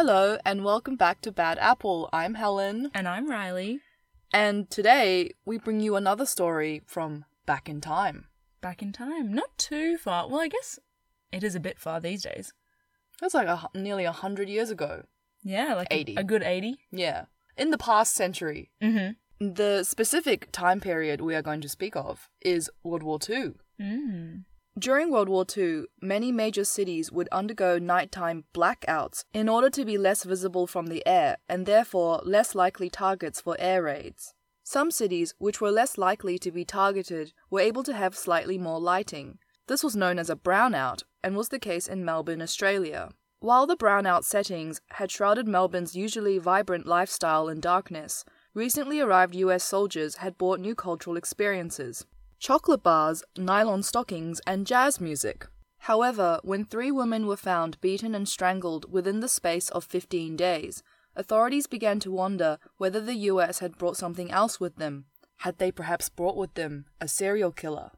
Hello, and welcome back to Bad Apple. I'm Helen, And I'm Riley. and today we bring you another story from back in time. Back in time. Not too far. Well, I guess it is a bit far these days. That's like a, nearly a hundred years ago. Yeah, like a- 80. A, good 80. Yeah. In the past century. Mm-hmm. The specific time period we are going to speak of is World War II. Mm. During World War II, many major cities would undergo nighttime blackouts in order to be less visible from the air and therefore less likely targets for air raids. Some cities, which were less likely to be targeted, were able to have slightly more lighting. This was known as a brownout and was the case in Melbourne, Australia. While the brownout settings had shrouded Melbourne's usually vibrant lifestyle in darkness, recently arrived US soldiers had brought new cultural experiences chocolate bars, nylon stockings, and jazz music. However, when three women were found beaten and strangled within the space of 15 days, authorities began to wonder whether the US had brought something else with them. Had they perhaps brought with them a serial killer?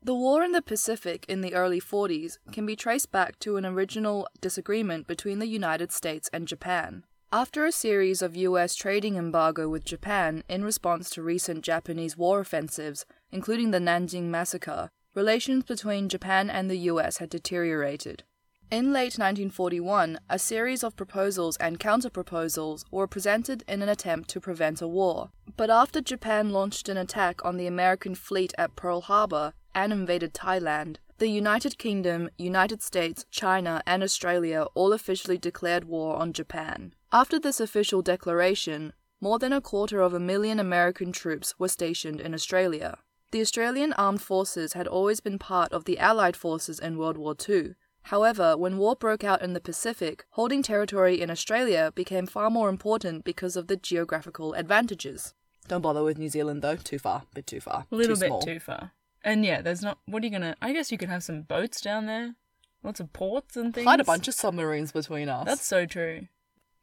The war in the Pacific in the early 40s can be traced back to an original disagreement between the United States and Japan. After a series of US trading embargo with Japan in response to recent Japanese war offensives, including the Nanjing massacre, relations between Japan and the US had deteriorated. In late 1941, a series of proposals and counterproposals were presented in an attempt to prevent a war. But after Japan launched an attack on the American fleet at Pearl Harbor and invaded Thailand, the United Kingdom, United States, China, and Australia all officially declared war on Japan. After this official declaration, more than a quarter of a million American troops were stationed in Australia. The Australian Armed Forces had always been part of the Allied forces in World War II. However, when war broke out in the Pacific, holding territory in Australia became far more important because of the geographical advantages. Don't bother with New Zealand though, too far, bit too far. A little too bit small. too far. And yeah, there's not. What are you gonna. I guess you could have some boats down there. Lots of ports and things. Quite a bunch of submarines between us. That's so true.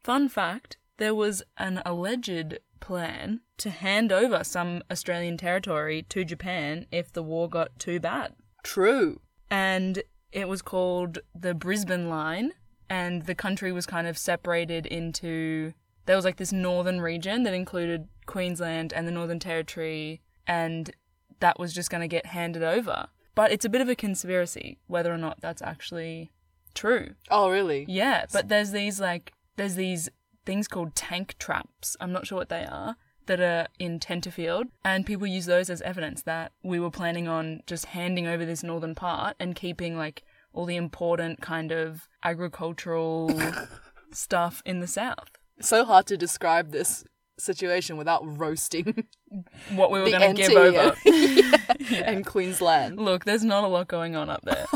Fun fact there was an alleged plan to hand over some Australian territory to Japan if the war got too bad. true. and it was called the Brisbane Line, and the country was kind of separated into. There was like this northern region that included Queensland and the Northern Territory, and that was just going to get handed over. But it's a bit of a conspiracy whether or not that's actually true. Oh, really? Yeah, but there's these like there's these things called tank traps. I'm not sure what they are that are in Tenterfield, and people use those as evidence that we were planning on just handing over this northern part and keeping like all the important kind of agricultural stuff in the south. So hard to describe this situation without roasting What we were going to give over. and Queensland. Look, there's not a lot going on up there.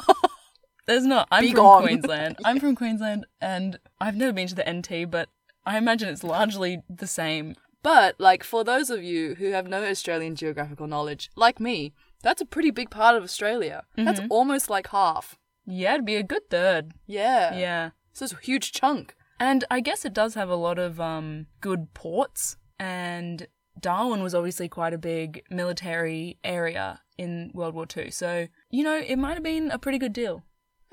There's not. I'm Be from gone. Queensland. I'm from Queensland, and I've never been to the NT, but I imagine it's largely the same. But, like, for those of you who have no Australian geographical knowledge, like me, that's a pretty big part of Australia. That's almost like half. Yeah, it'd be a good third. Yeah. Yeah. So it's a huge chunk. And I guess it does have a lot of um, good ports, and Darwin was obviously quite a big military area in World War II. So, you know, it might have been a pretty good deal,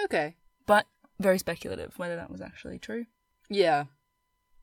Okay. but very speculative whether that was actually true. Yeah.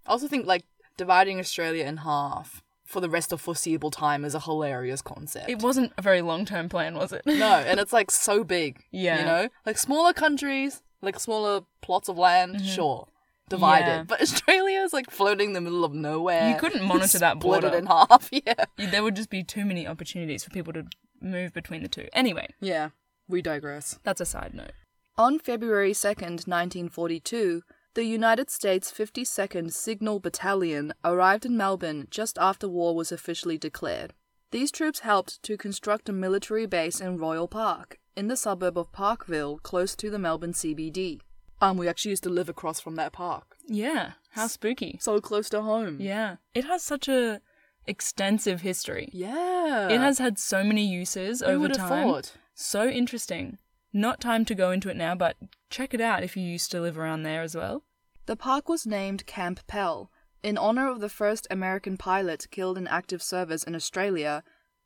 I also think, like, dividing Australia in half for the rest of foreseeable time is a hilarious concept. It wasn't a very long term plan, was it? no, and it's, like, so big. Yeah. You know? Like, smaller countries, like, smaller plots of land, sure. Divided. Mm-hmm. Yeah. But Australia is, like, floating in the middle of nowhere. You couldn't monitor that Split border. it in half. Yeah. There would just be too many opportunities for people to move between the two. Anyway, Yeah. We digress. that's a side note. On February 2nd, 1942, the United States 52nd Signal Battalion arrived in Melbourne just after war was officially declared. These troops helped to construct a military base in Royal Park, in the suburb of Parkville, close to the Melbourne CBD. Um, we actually used to live across from that park. Yeah, how spooky. So close to home. Yeah, it has such a extensive history. Yeah. It has had so many uses Who over time. thought? So interesting. Not time to go into it now, but check it out if you used to live around there as well. The park was named Camp Pell in honor of the first American pilot killed in active service in Australia,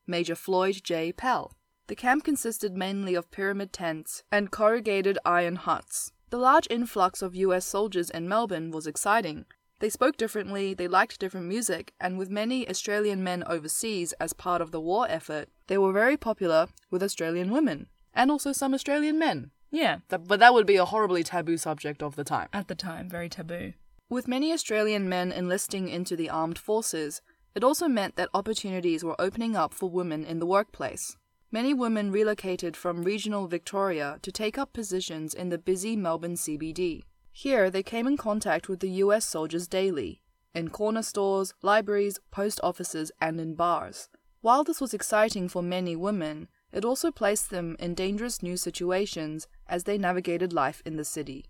Major Floyd J. Pell. The camp consisted mainly of pyramid tents and corrugated iron huts. The large influx of US soldiers in Melbourne was exciting. They spoke differently, they liked different music, and with many Australian men overseas as part of the war effort, they were very popular with Australian women and also some Australian men. Yeah, Th- But that would be a horribly taboo subject of the time. at the time, very taboo. With many Australian men enlisting into the armed forces, it also meant that opportunities were opening up for women in the workplace. Many women relocated from regional Victoria to take up positions in the busy Melbourne CBD. Here, they came in contact with the US soldiers daily, in corner stores, libraries, post offices, and in bars. While this was exciting for many women, it also placed them in dangerous new situations as they navigated life in the city.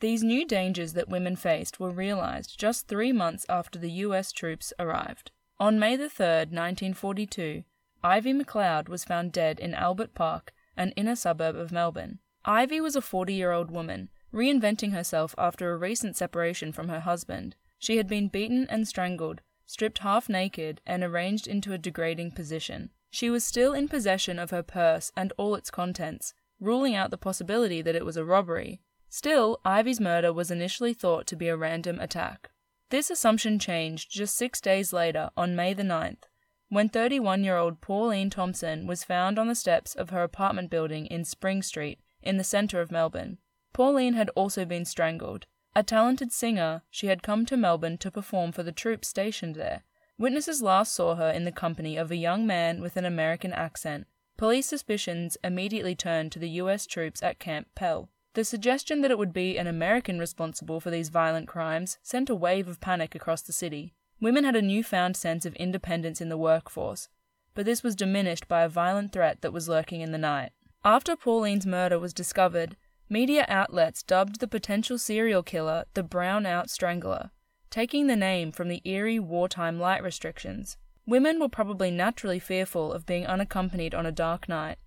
These new dangers that women faced were realized just three months after the US troops arrived. On May the 3rd, 1942, Ivy McLeod was found dead in Albert Park, an inner suburb of Melbourne. Ivy was a 40 year old woman, reinventing herself after a recent separation from her husband. She had been beaten and strangled, stripped half naked, and arranged into a degrading position. She was still in possession of her purse and all its contents, ruling out the possibility that it was a robbery. Still, Ivy's murder was initially thought to be a random attack. This assumption changed just six days later, on May the 9th, when 31 year old Pauline Thompson was found on the steps of her apartment building in Spring Street, in the centre of Melbourne. Pauline had also been strangled. A talented singer, she had come to Melbourne to perform for the troops stationed there. Witnesses last saw her in the company of a young man with an American accent. Police suspicions immediately turned to the US troops at Camp Pell. The suggestion that it would be an American responsible for these violent crimes sent a wave of panic across the city. Women had a newfound sense of independence in the workforce, but this was diminished by a violent threat that was lurking in the night. After Pauline's murder was discovered, media outlets dubbed the potential serial killer the Brown Out Strangler, taking the name from the eerie wartime light restrictions. Women were probably naturally fearful of being unaccompanied on a dark night,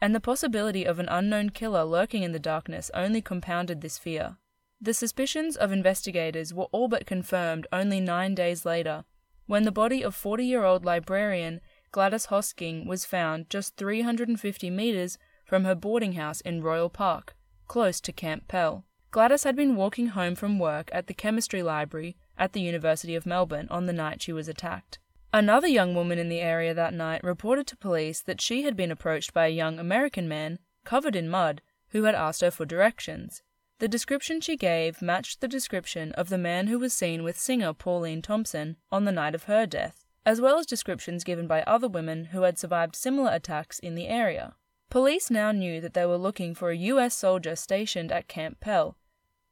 and the possibility of an unknown killer lurking in the darkness only compounded this fear. The suspicions of investigators were all but confirmed only nine days later, when the body of 40 year old librarian Gladys Hosking was found just 350 metres from her boarding house in Royal Park, close to Camp Pell. Gladys had been walking home from work at the chemistry library at the University of Melbourne on the night she was attacked. Another young woman in the area that night reported to police that she had been approached by a young American man, covered in mud, who had asked her for directions. The description she gave matched the description of the man who was seen with singer Pauline Thompson on the night of her death, as well as descriptions given by other women who had survived similar attacks in the area. Police now knew that they were looking for a US soldier stationed at Camp Pell,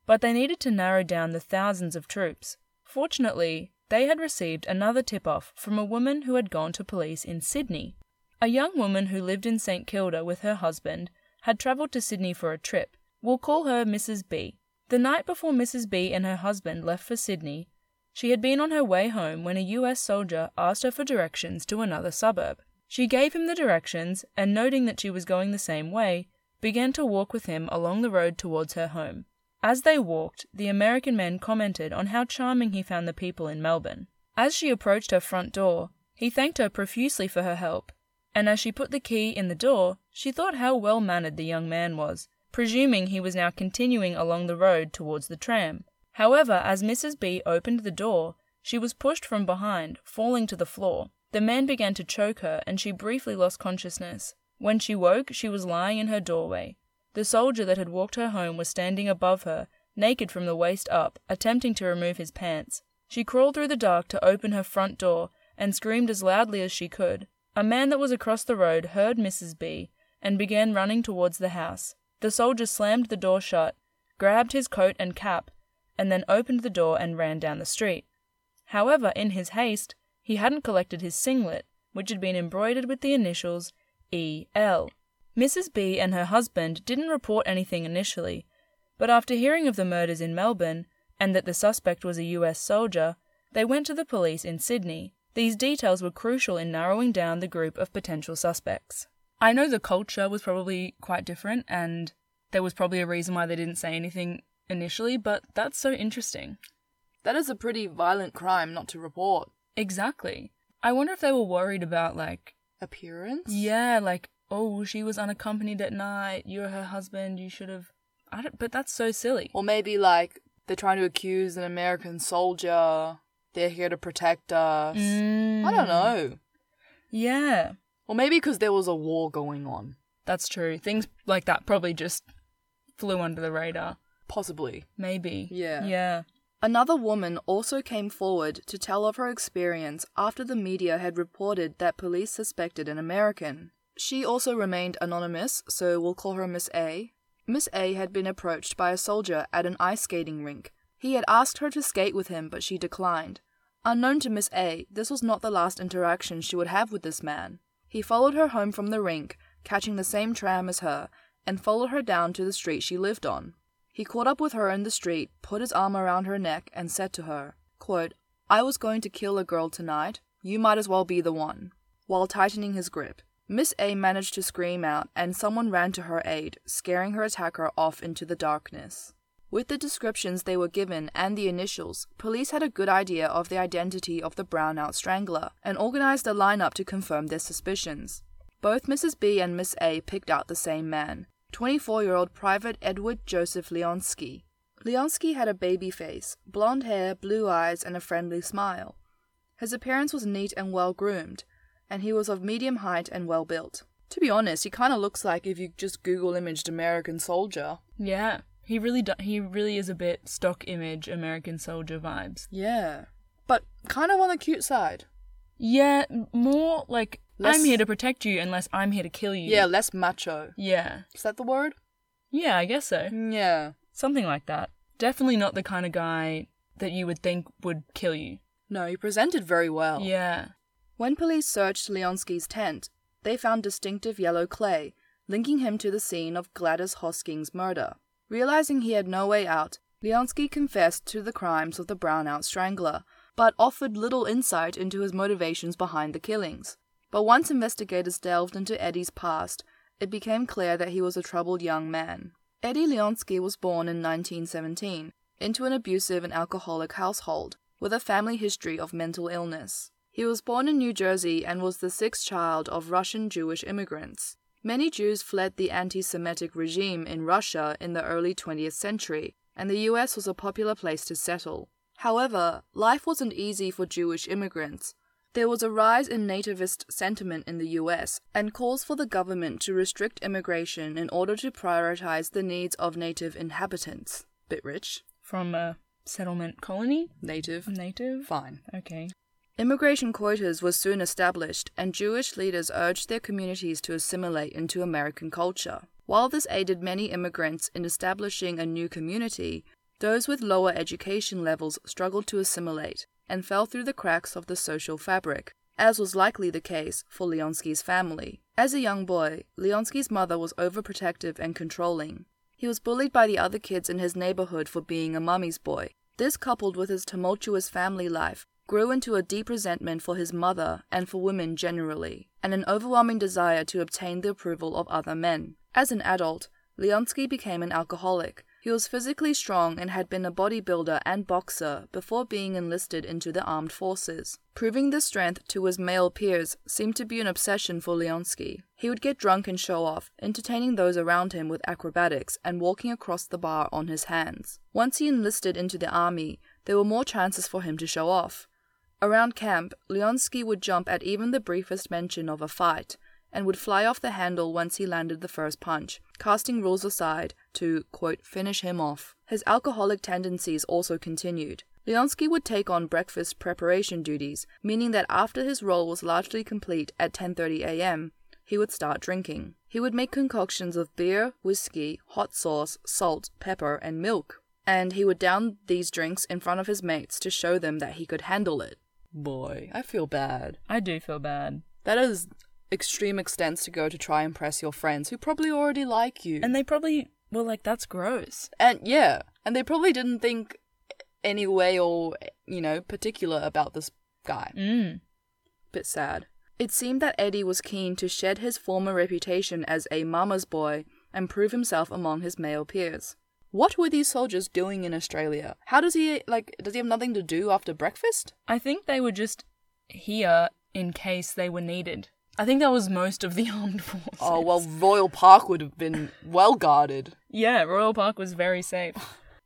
but they needed to narrow down the thousands of troops. Fortunately, they had received another tip off from a woman who had gone to police in Sydney. A young woman who lived in St Kilda with her husband had travelled to Sydney for a trip. We'll call her Mrs. B. The night before Mrs. B and her husband left for Sydney, she had been on her way home when a US soldier asked her for directions to another suburb. She gave him the directions, and noting that she was going the same way, began to walk with him along the road towards her home. As they walked, the American man commented on how charming he found the people in Melbourne. As she approached her front door, he thanked her profusely for her help, and as she put the key in the door, she thought how well mannered the young man was, presuming he was now continuing along the road towards the tram. However, as Mrs. B opened the door, she was pushed from behind, falling to the floor. The man began to choke her, and she briefly lost consciousness. When she woke, she was lying in her doorway. The soldier that had walked her home was standing above her, naked from the waist up, attempting to remove his pants. She crawled through the dark to open her front door and screamed as loudly as she could. A man that was across the road heard Mrs. B and began running towards the house. The soldier slammed the door shut, grabbed his coat and cap, and then opened the door and ran down the street. However, in his haste, he hadn't collected his singlet, which had been embroidered with the initials E.L. Mrs. B and her husband didn't report anything initially, but after hearing of the murders in Melbourne and that the suspect was a US soldier, they went to the police in Sydney. These details were crucial in narrowing down the group of potential suspects. I know the culture was probably quite different and there was probably a reason why they didn't say anything initially, but that's so interesting. That is a pretty violent crime not to report. Exactly. I wonder if they were worried about, like, Appearance? yeah, like, oh, she was unaccompanied at night, you're her husband, you should have. I don't, but that's so silly. Or maybe like they're trying to accuse an American soldier. They're here to protect us. I don't mm. know. Yeah, Or maybe because there was a war going on. that's true. Things like that probably just flew under the radar. Possibly. Maybe. Yeah. Yeah. Another woman also came forward to tell of her experience after the media had reported that police suspected an American. She also remained anonymous, so we'll call her Miss A. Miss A had been approached by a soldier at an ice skating rink. He had asked her to skate with him, but she declined. Unknown to Miss A, this was not the last interaction she would have with this man. He followed her home from the rink, catching the same tram as her, and followed her down to the street she lived on. He caught up with her in the street, put his arm around her neck, and said to her, quote, I was going to kill a girl tonight. You might as well be the one, while tightening his grip. Miss A managed to scream out, and someone ran to her aid, scaring her attacker off into the darkness. With the descriptions they were given and the initials, police had a good idea of the identity of the brownout strangler and organized a lineup to confirm their suspicions. Both Mrs. B and Miss A picked out the same man, 24 year old Private Edward Joseph Leonski. Leonski had a baby face, blonde hair, blue eyes, and a friendly smile. His appearance was neat and well groomed, and he was of medium height and well built. To be honest, he kind of looks like if you just Google imaged American soldier. Yeah. He really do- he really is a bit stock image American soldier vibes. Yeah. But kind of on the cute side. Yeah, more like Less- I'm here to protect you unless I'm here to kill you. Yeah, less macho. Yeah. Is that the word? Yeah, I guess so. Mm, yeah. Something like that. Definitely not the kind of guy that you would think would kill you. No, he presented very well. Yeah. When police searched Leonski's tent, they found distinctive yellow clay, linking him to the scene of Gladys Hosking's murder. Realizing he had no way out, Leonski confessed to the crimes of the Brownout Strangler, but offered little insight into his motivations behind the killings. But once investigators delved into Eddie's past, it became clear that he was a troubled young man. Eddie Leonski was born in 1917 into an abusive and alcoholic household with a family history of mental illness. He was born in New Jersey and was the sixth child of Russian Jewish immigrants. Many Jews fled the anti Semitic regime in Russia in the early 20th century, and the US was a popular place to settle. However, life wasn't easy for Jewish immigrants. There was a rise in nativist sentiment in the US and calls for the government to restrict immigration in order to prioritize the needs of native inhabitants. Bit rich. From a settlement colony? Native. Native? Fine. Okay. Immigration quotas were soon established, and Jewish leaders urged their communities to assimilate into American culture. While this aided many immigrants in establishing a new community, those with lower education levels struggled to assimilate and fell through the cracks of the social fabric, as was likely the case for Leonski's family. As a young boy, Leonski's mother was overprotective and controlling. He was bullied by the other kids in his neighborhood for being a mummy's boy. This, coupled with his tumultuous family life, grew into a deep resentment for his mother and for women generally, and an overwhelming desire to obtain the approval of other men. As an adult, Leonski became an alcoholic. He was physically strong and had been a bodybuilder and boxer before being enlisted into the armed forces. Proving this strength to his male peers seemed to be an obsession for Leonski. He would get drunk and show off, entertaining those around him with acrobatics and walking across the bar on his hands. Once he enlisted into the army, there were more chances for him to show off. Around camp, Leonski would jump at even the briefest mention of a fight, and would fly off the handle once he landed the first punch, casting rules aside to, quote, finish him off. His alcoholic tendencies also continued. Leonski would take on breakfast preparation duties, meaning that after his role was largely complete at 10:30 a.m., he would start drinking. He would make concoctions of beer, whiskey, hot sauce, salt, pepper, and milk, and he would down these drinks in front of his mates to show them that he could handle it. Boy, I feel bad. I do feel bad. That is extreme extents to go to try and impress your friends who probably already like you. And they probably were like, that's gross. and yeah, and they probably didn't think any way or you know particular about this guy. Mm. Bit sad. It seemed that Eddie was keen to shed his former reputation as a mama's boy and prove himself among his male peers. What were these soldiers doing in Australia? How does he like? Does he have nothing to do after breakfast? I think they were just here in case they were needed I think that was most of the armed forces. Oh, well, Royal Park would have been well guarded. Yeah, Royal Park was very safe.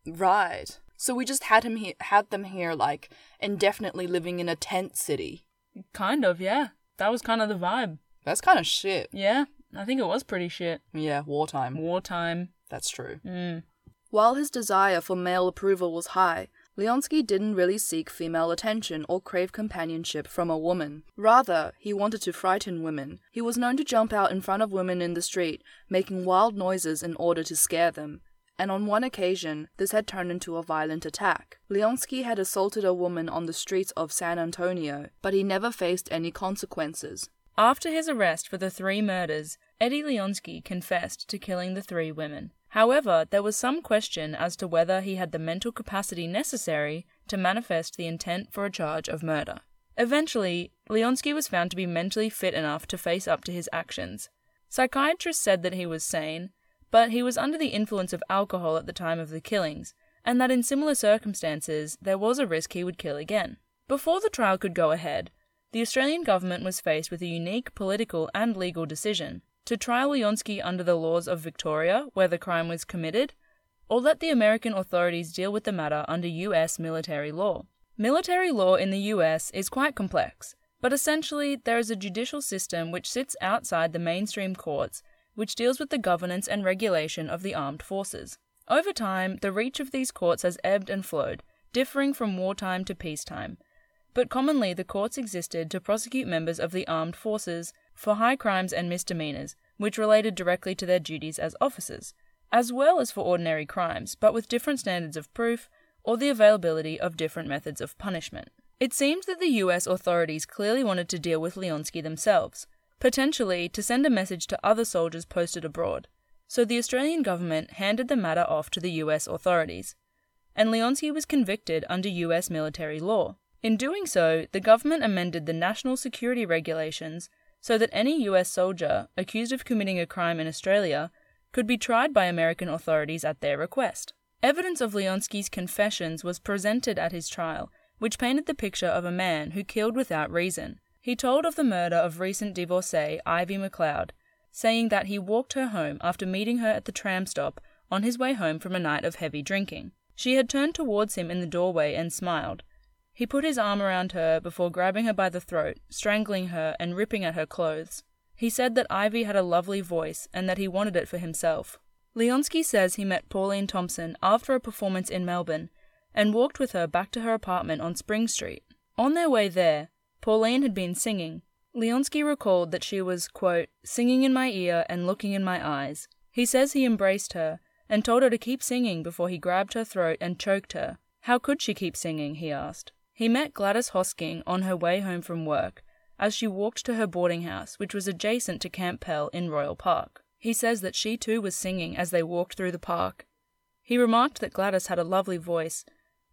Right. So we just had him here, had them here, like indefinitely living in a tent city. kind of, yeah. That was kind of the vibe. That's kind of shit. Yeah, I think it was pretty shit. Yeah, wartime. Wartime. That's true. Mm. While his desire for male approval was high, Leonski didn't really seek female attention or crave companionship from a woman. Rather, he wanted to frighten women. He was known to jump out in front of women in the street, making wild noises in order to scare them. And on one occasion, this had turned into a violent attack. Leonski had assaulted a woman on the streets of San Antonio, but he never faced any consequences. After his arrest for the three murders, Eddie Leonski confessed to killing the three women. However, there was some question as to whether he had the mental capacity necessary to manifest the intent for a charge of murder. Eventually, Leonski was found to be mentally fit enough to face up to his actions. Psychiatrists said that he was sane, but he was under the influence of alcohol at the time of the killings, and that in similar circumstances there was a risk he would kill again. Before the trial could go ahead, the Australian government was faced with a unique political and legal decision to try Leonski under the laws of Victoria, where the crime was committed, or let the American authorities deal with the matter under US military law. Military law in the US is quite complex, but essentially there is a judicial system which sits outside the mainstream courts, which deals with the governance and regulation of the armed forces. Over time, the reach of these courts has ebbed and flowed, differing from wartime to peacetime. But commonly, the courts existed to prosecute members of the armed forces for high crimes and misdemeanors, which related directly to their duties as officers, as well as for ordinary crimes, but with different standards of proof or the availability of different methods of punishment. It seems that the US authorities clearly wanted to deal with Leonski themselves, potentially to send a message to other soldiers posted abroad. So the Australian government handed the matter off to the US authorities, and Leonski was convicted under US military law. In doing so, the government amended the national security regulations so that any US soldier accused of committing a crime in Australia could be tried by American authorities at their request. Evidence of Leonski's confessions was presented at his trial, which painted the picture of a man who killed without reason. He told of the murder of recent divorcee Ivy McLeod, saying that he walked her home after meeting her at the tram stop on his way home from a night of heavy drinking. She had turned towards him in the doorway and smiled. He put his arm around her before grabbing her by the throat, strangling her, and ripping at her clothes. He said that Ivy had a lovely voice and that he wanted it for himself. Leonski says he met Pauline Thompson after a performance in Melbourne and walked with her back to her apartment on Spring Street. On their way there, Pauline had been singing. Leonski recalled that she was, quote, singing in my ear and looking in my eyes. He says he embraced her and told her to keep singing before he grabbed her throat and choked her. How could she keep singing? he asked. He met Gladys Hosking on her way home from work as she walked to her boarding house, which was adjacent to Camp Pell in Royal Park. He says that she too was singing as they walked through the park. He remarked that Gladys had a lovely voice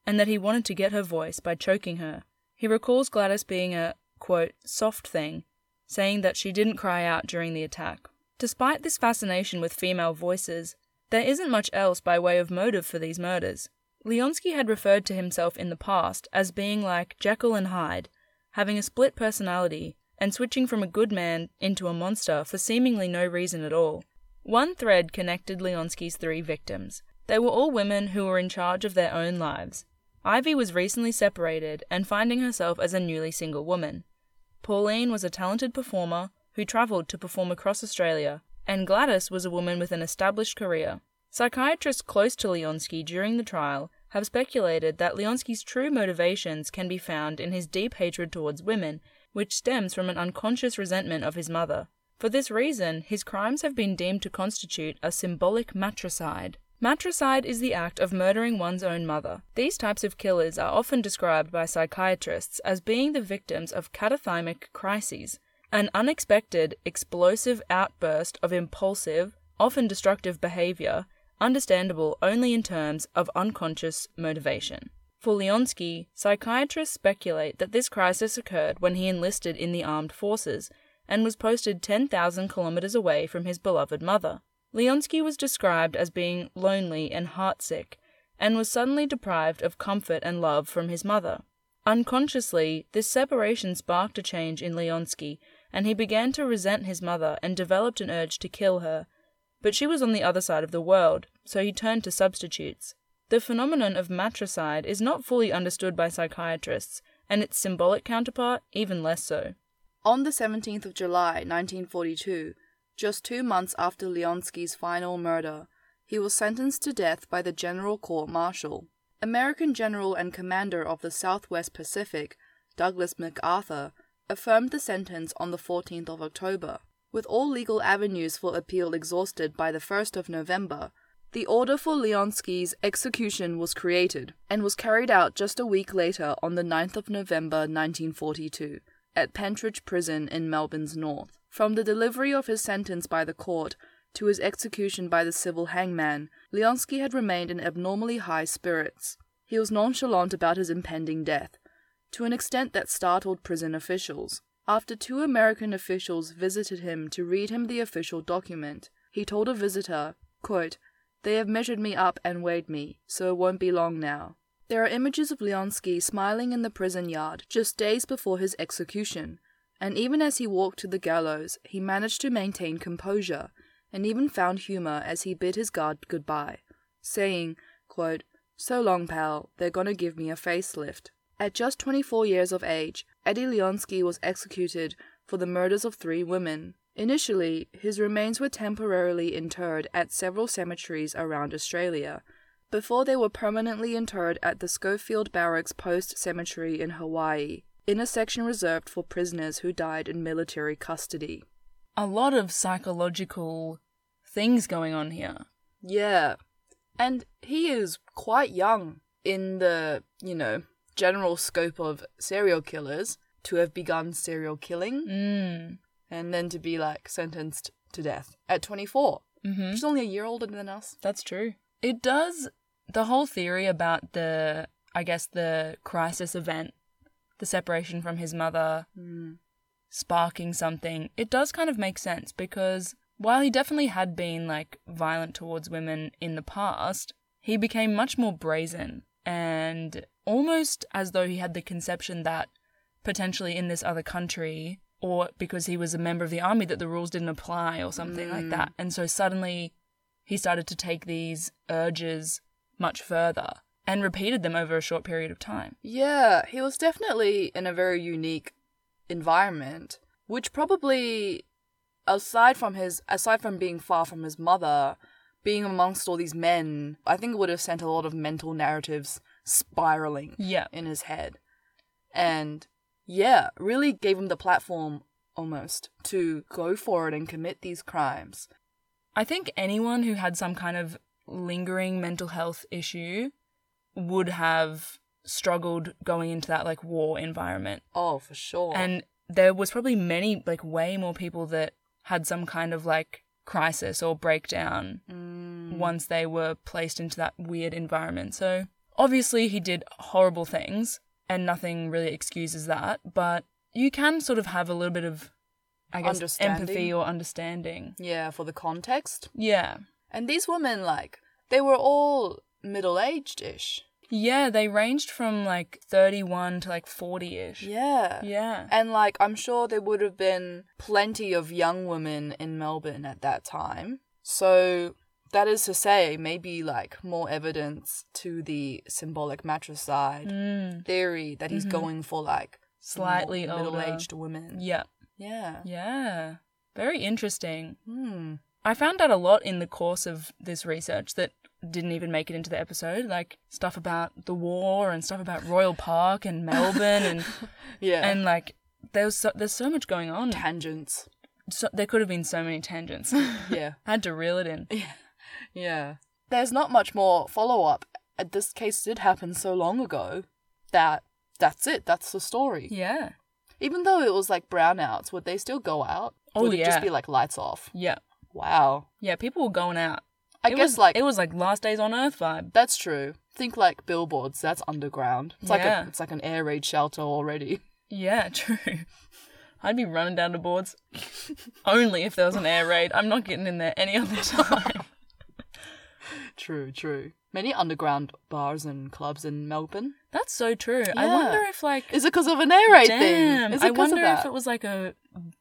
and that he wanted to get her voice by choking her. He recalls Gladys being a, quote, soft thing, saying that she didn't cry out during the attack. Despite this fascination with female voices, there isn't much else by way of motive for these murders. Leonski had referred to himself in the past as being like Jekyll and Hyde, having a split personality and switching from a good man into a monster for seemingly no reason at all. One thread connected Leonski's three victims. They were all women who were in charge of their own lives. Ivy was recently separated and finding herself as a newly single woman. Pauline was a talented performer who travelled to perform across Australia, and Gladys was a woman with an established career. Psychiatrists close to Leonski during the trial have speculated that Leonski's true motivations can be found in his deep hatred towards women, which stems from an unconscious resentment of his mother. For this reason, his crimes have been deemed to constitute a symbolic matricide. Matricide is the act of murdering one's own mother. These types of killers are often described by psychiatrists as being the victims of catathymic crises, an unexpected, explosive outburst of impulsive, often destructive behavior understandable only in terms of unconscious motivation. For Leonski, psychiatrists speculate that this crisis occurred when he enlisted in the armed forces and was posted 10,000 kilometers away from his beloved mother. Leonski was described as being lonely and heartsick, and was suddenly deprived of comfort and love from his mother. Unconsciously, this separation sparked a change in Leonski, and he began to resent his mother and developed an urge to kill her. But she was on the other side of the world, so he turned to substitutes. The phenomenon of matricide is not fully understood by psychiatrists, and its symbolic counterpart even less so. On the 17th of July, 1942, just two months after Leonski's final murder, he was sentenced to death by the General Court Martial. American General and Commander of the Southwest Pacific, Douglas MacArthur, affirmed the sentence on the 14th of October. With all legal avenues for appeal exhausted by the 1st of November, the order for Leonski's execution was created and was carried out just a week later on the 9th of November 1942 at Pentridge Prison in Melbourne's north. From the delivery of his sentence by the court to his execution by the civil hangman, Leonski had remained in abnormally high spirits. He was nonchalant about his impending death, to an extent that startled prison officials. After two American officials visited him to read him the official document, he told a visitor, quote, They have measured me up and weighed me, so it won't be long now. There are images of Leonski smiling in the prison yard just days before his execution, and even as he walked to the gallows, he managed to maintain composure and even found humor as he bid his guard goodbye, saying, quote, So long, pal, they're gonna give me a facelift. At just 24 years of age, Eddie Leonski was executed for the murders of three women. Initially, his remains were temporarily interred at several cemeteries around Australia, before they were permanently interred at the Schofield Barracks Post Cemetery in Hawaii, in a section reserved for prisoners who died in military custody. A lot of psychological things going on here. Yeah. And he is quite young in the, you know, general scope of serial killers to have begun serial killing Mm. and then to be like sentenced to death at 24. Mm-hmm. She's only a year older than us. That's true. It does the whole theory about the I guess the crisis event, the separation from his mother, Mm. sparking something. It does kind of make sense because while he definitely had been like violent towards women in the past, he became much more brazen and almost as though he had the conception that potentially in this other country or because he was a member of the army that the rules didn't apply or something like mm. that. And so suddenly he started to take these urges much further and repeated them over a short period of time. Yeah, he was definitely in a very unique environment, which probably aside from his aside from being far from his mother, being amongst all these men, I think it would have sent a lot of mental narratives spiraling Yeah. in his head. And yeah, really gave him the platform almost to go for it and commit these crimes. I think anyone who had some kind of lingering mental health issue would have struggled going into that like war environment. Oh, for sure. And there was probably many like way more people that had some kind of like crisis or breakdown Mm, once they were placed into that weird environment. So obviously he did horrible things and nothing really excuses that, but you can sort of have a little bit of I guess empathy or understanding. yeah, for the context. Yeah. And these women, like, they were all middle aged ish. Yeah, they ranged from like 31 to like 40 ish. Yeah. Yeah. And, like, I'm sure there would have been plenty of young women in Melbourne at that time. So, that is to say, maybe, like, more evidence to the symbolic matricide Mm, theory that he's Mhm. going for, like, slightly middle aged women. Yeah. Yeah. Yeah. Very interesting. Hmm. I found out a lot in the course of this research that didn't even make it into the episode, like stuff about the war and stuff about Royal Park and Melbourne and Yeah. and like there's so, there's so much going on. tangents. So, there could have been so many tangents. Yeah. I had to reel it in. Yeah. yeah. There's not much more follow up. Uh, this case did happen so long ago that that's it. That's the story. Yeah. Even though it was like brownouts, would they still go out? Oh, would it just be like lights off? Yeah. Wow. Yeah, people were going out. I It guess was, like it was like last days on earth vibe. that's true. Think like billboards. That's underground. It's like Yeah. a it's like an air raid shelter already. Yeah, true. I'd be running down to boards only if there was an air raid. I'm not getting in there any other time. True, true. Many underground bars and clubs in Melbourne. That's so true. I wonder if like Is it because of an air raid damn, thing? Is it I wonder if it was like a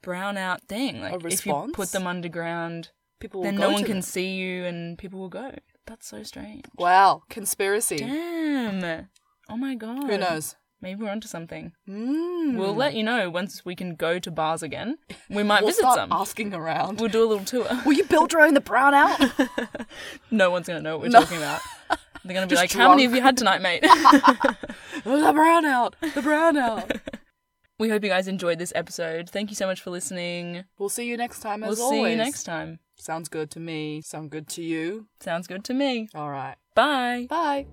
brownout thing. Like if you put them underground, people will then no one can them. see you and people will go. That's so strange. Wow, conspiracy. Damn. Oh my god. Who knows? Maybe we're onto something. Mm. We'll let you know once we can go to bars again. We might We'll visit start some. asking around. We'll do a little tour. Will you build your own the brownout? no one's gonna know what we're No. talking about. They're gonna be Just like, "How many drunk. have you had tonight, mate?" the brownout. The brownout. we hope you guys enjoyed this episode. Thank you so much for listening. we'll see you next time as we'll always. see you next time. Sounds good to me. Sound good to you. Sounds good to me. All right. Bye. Bye.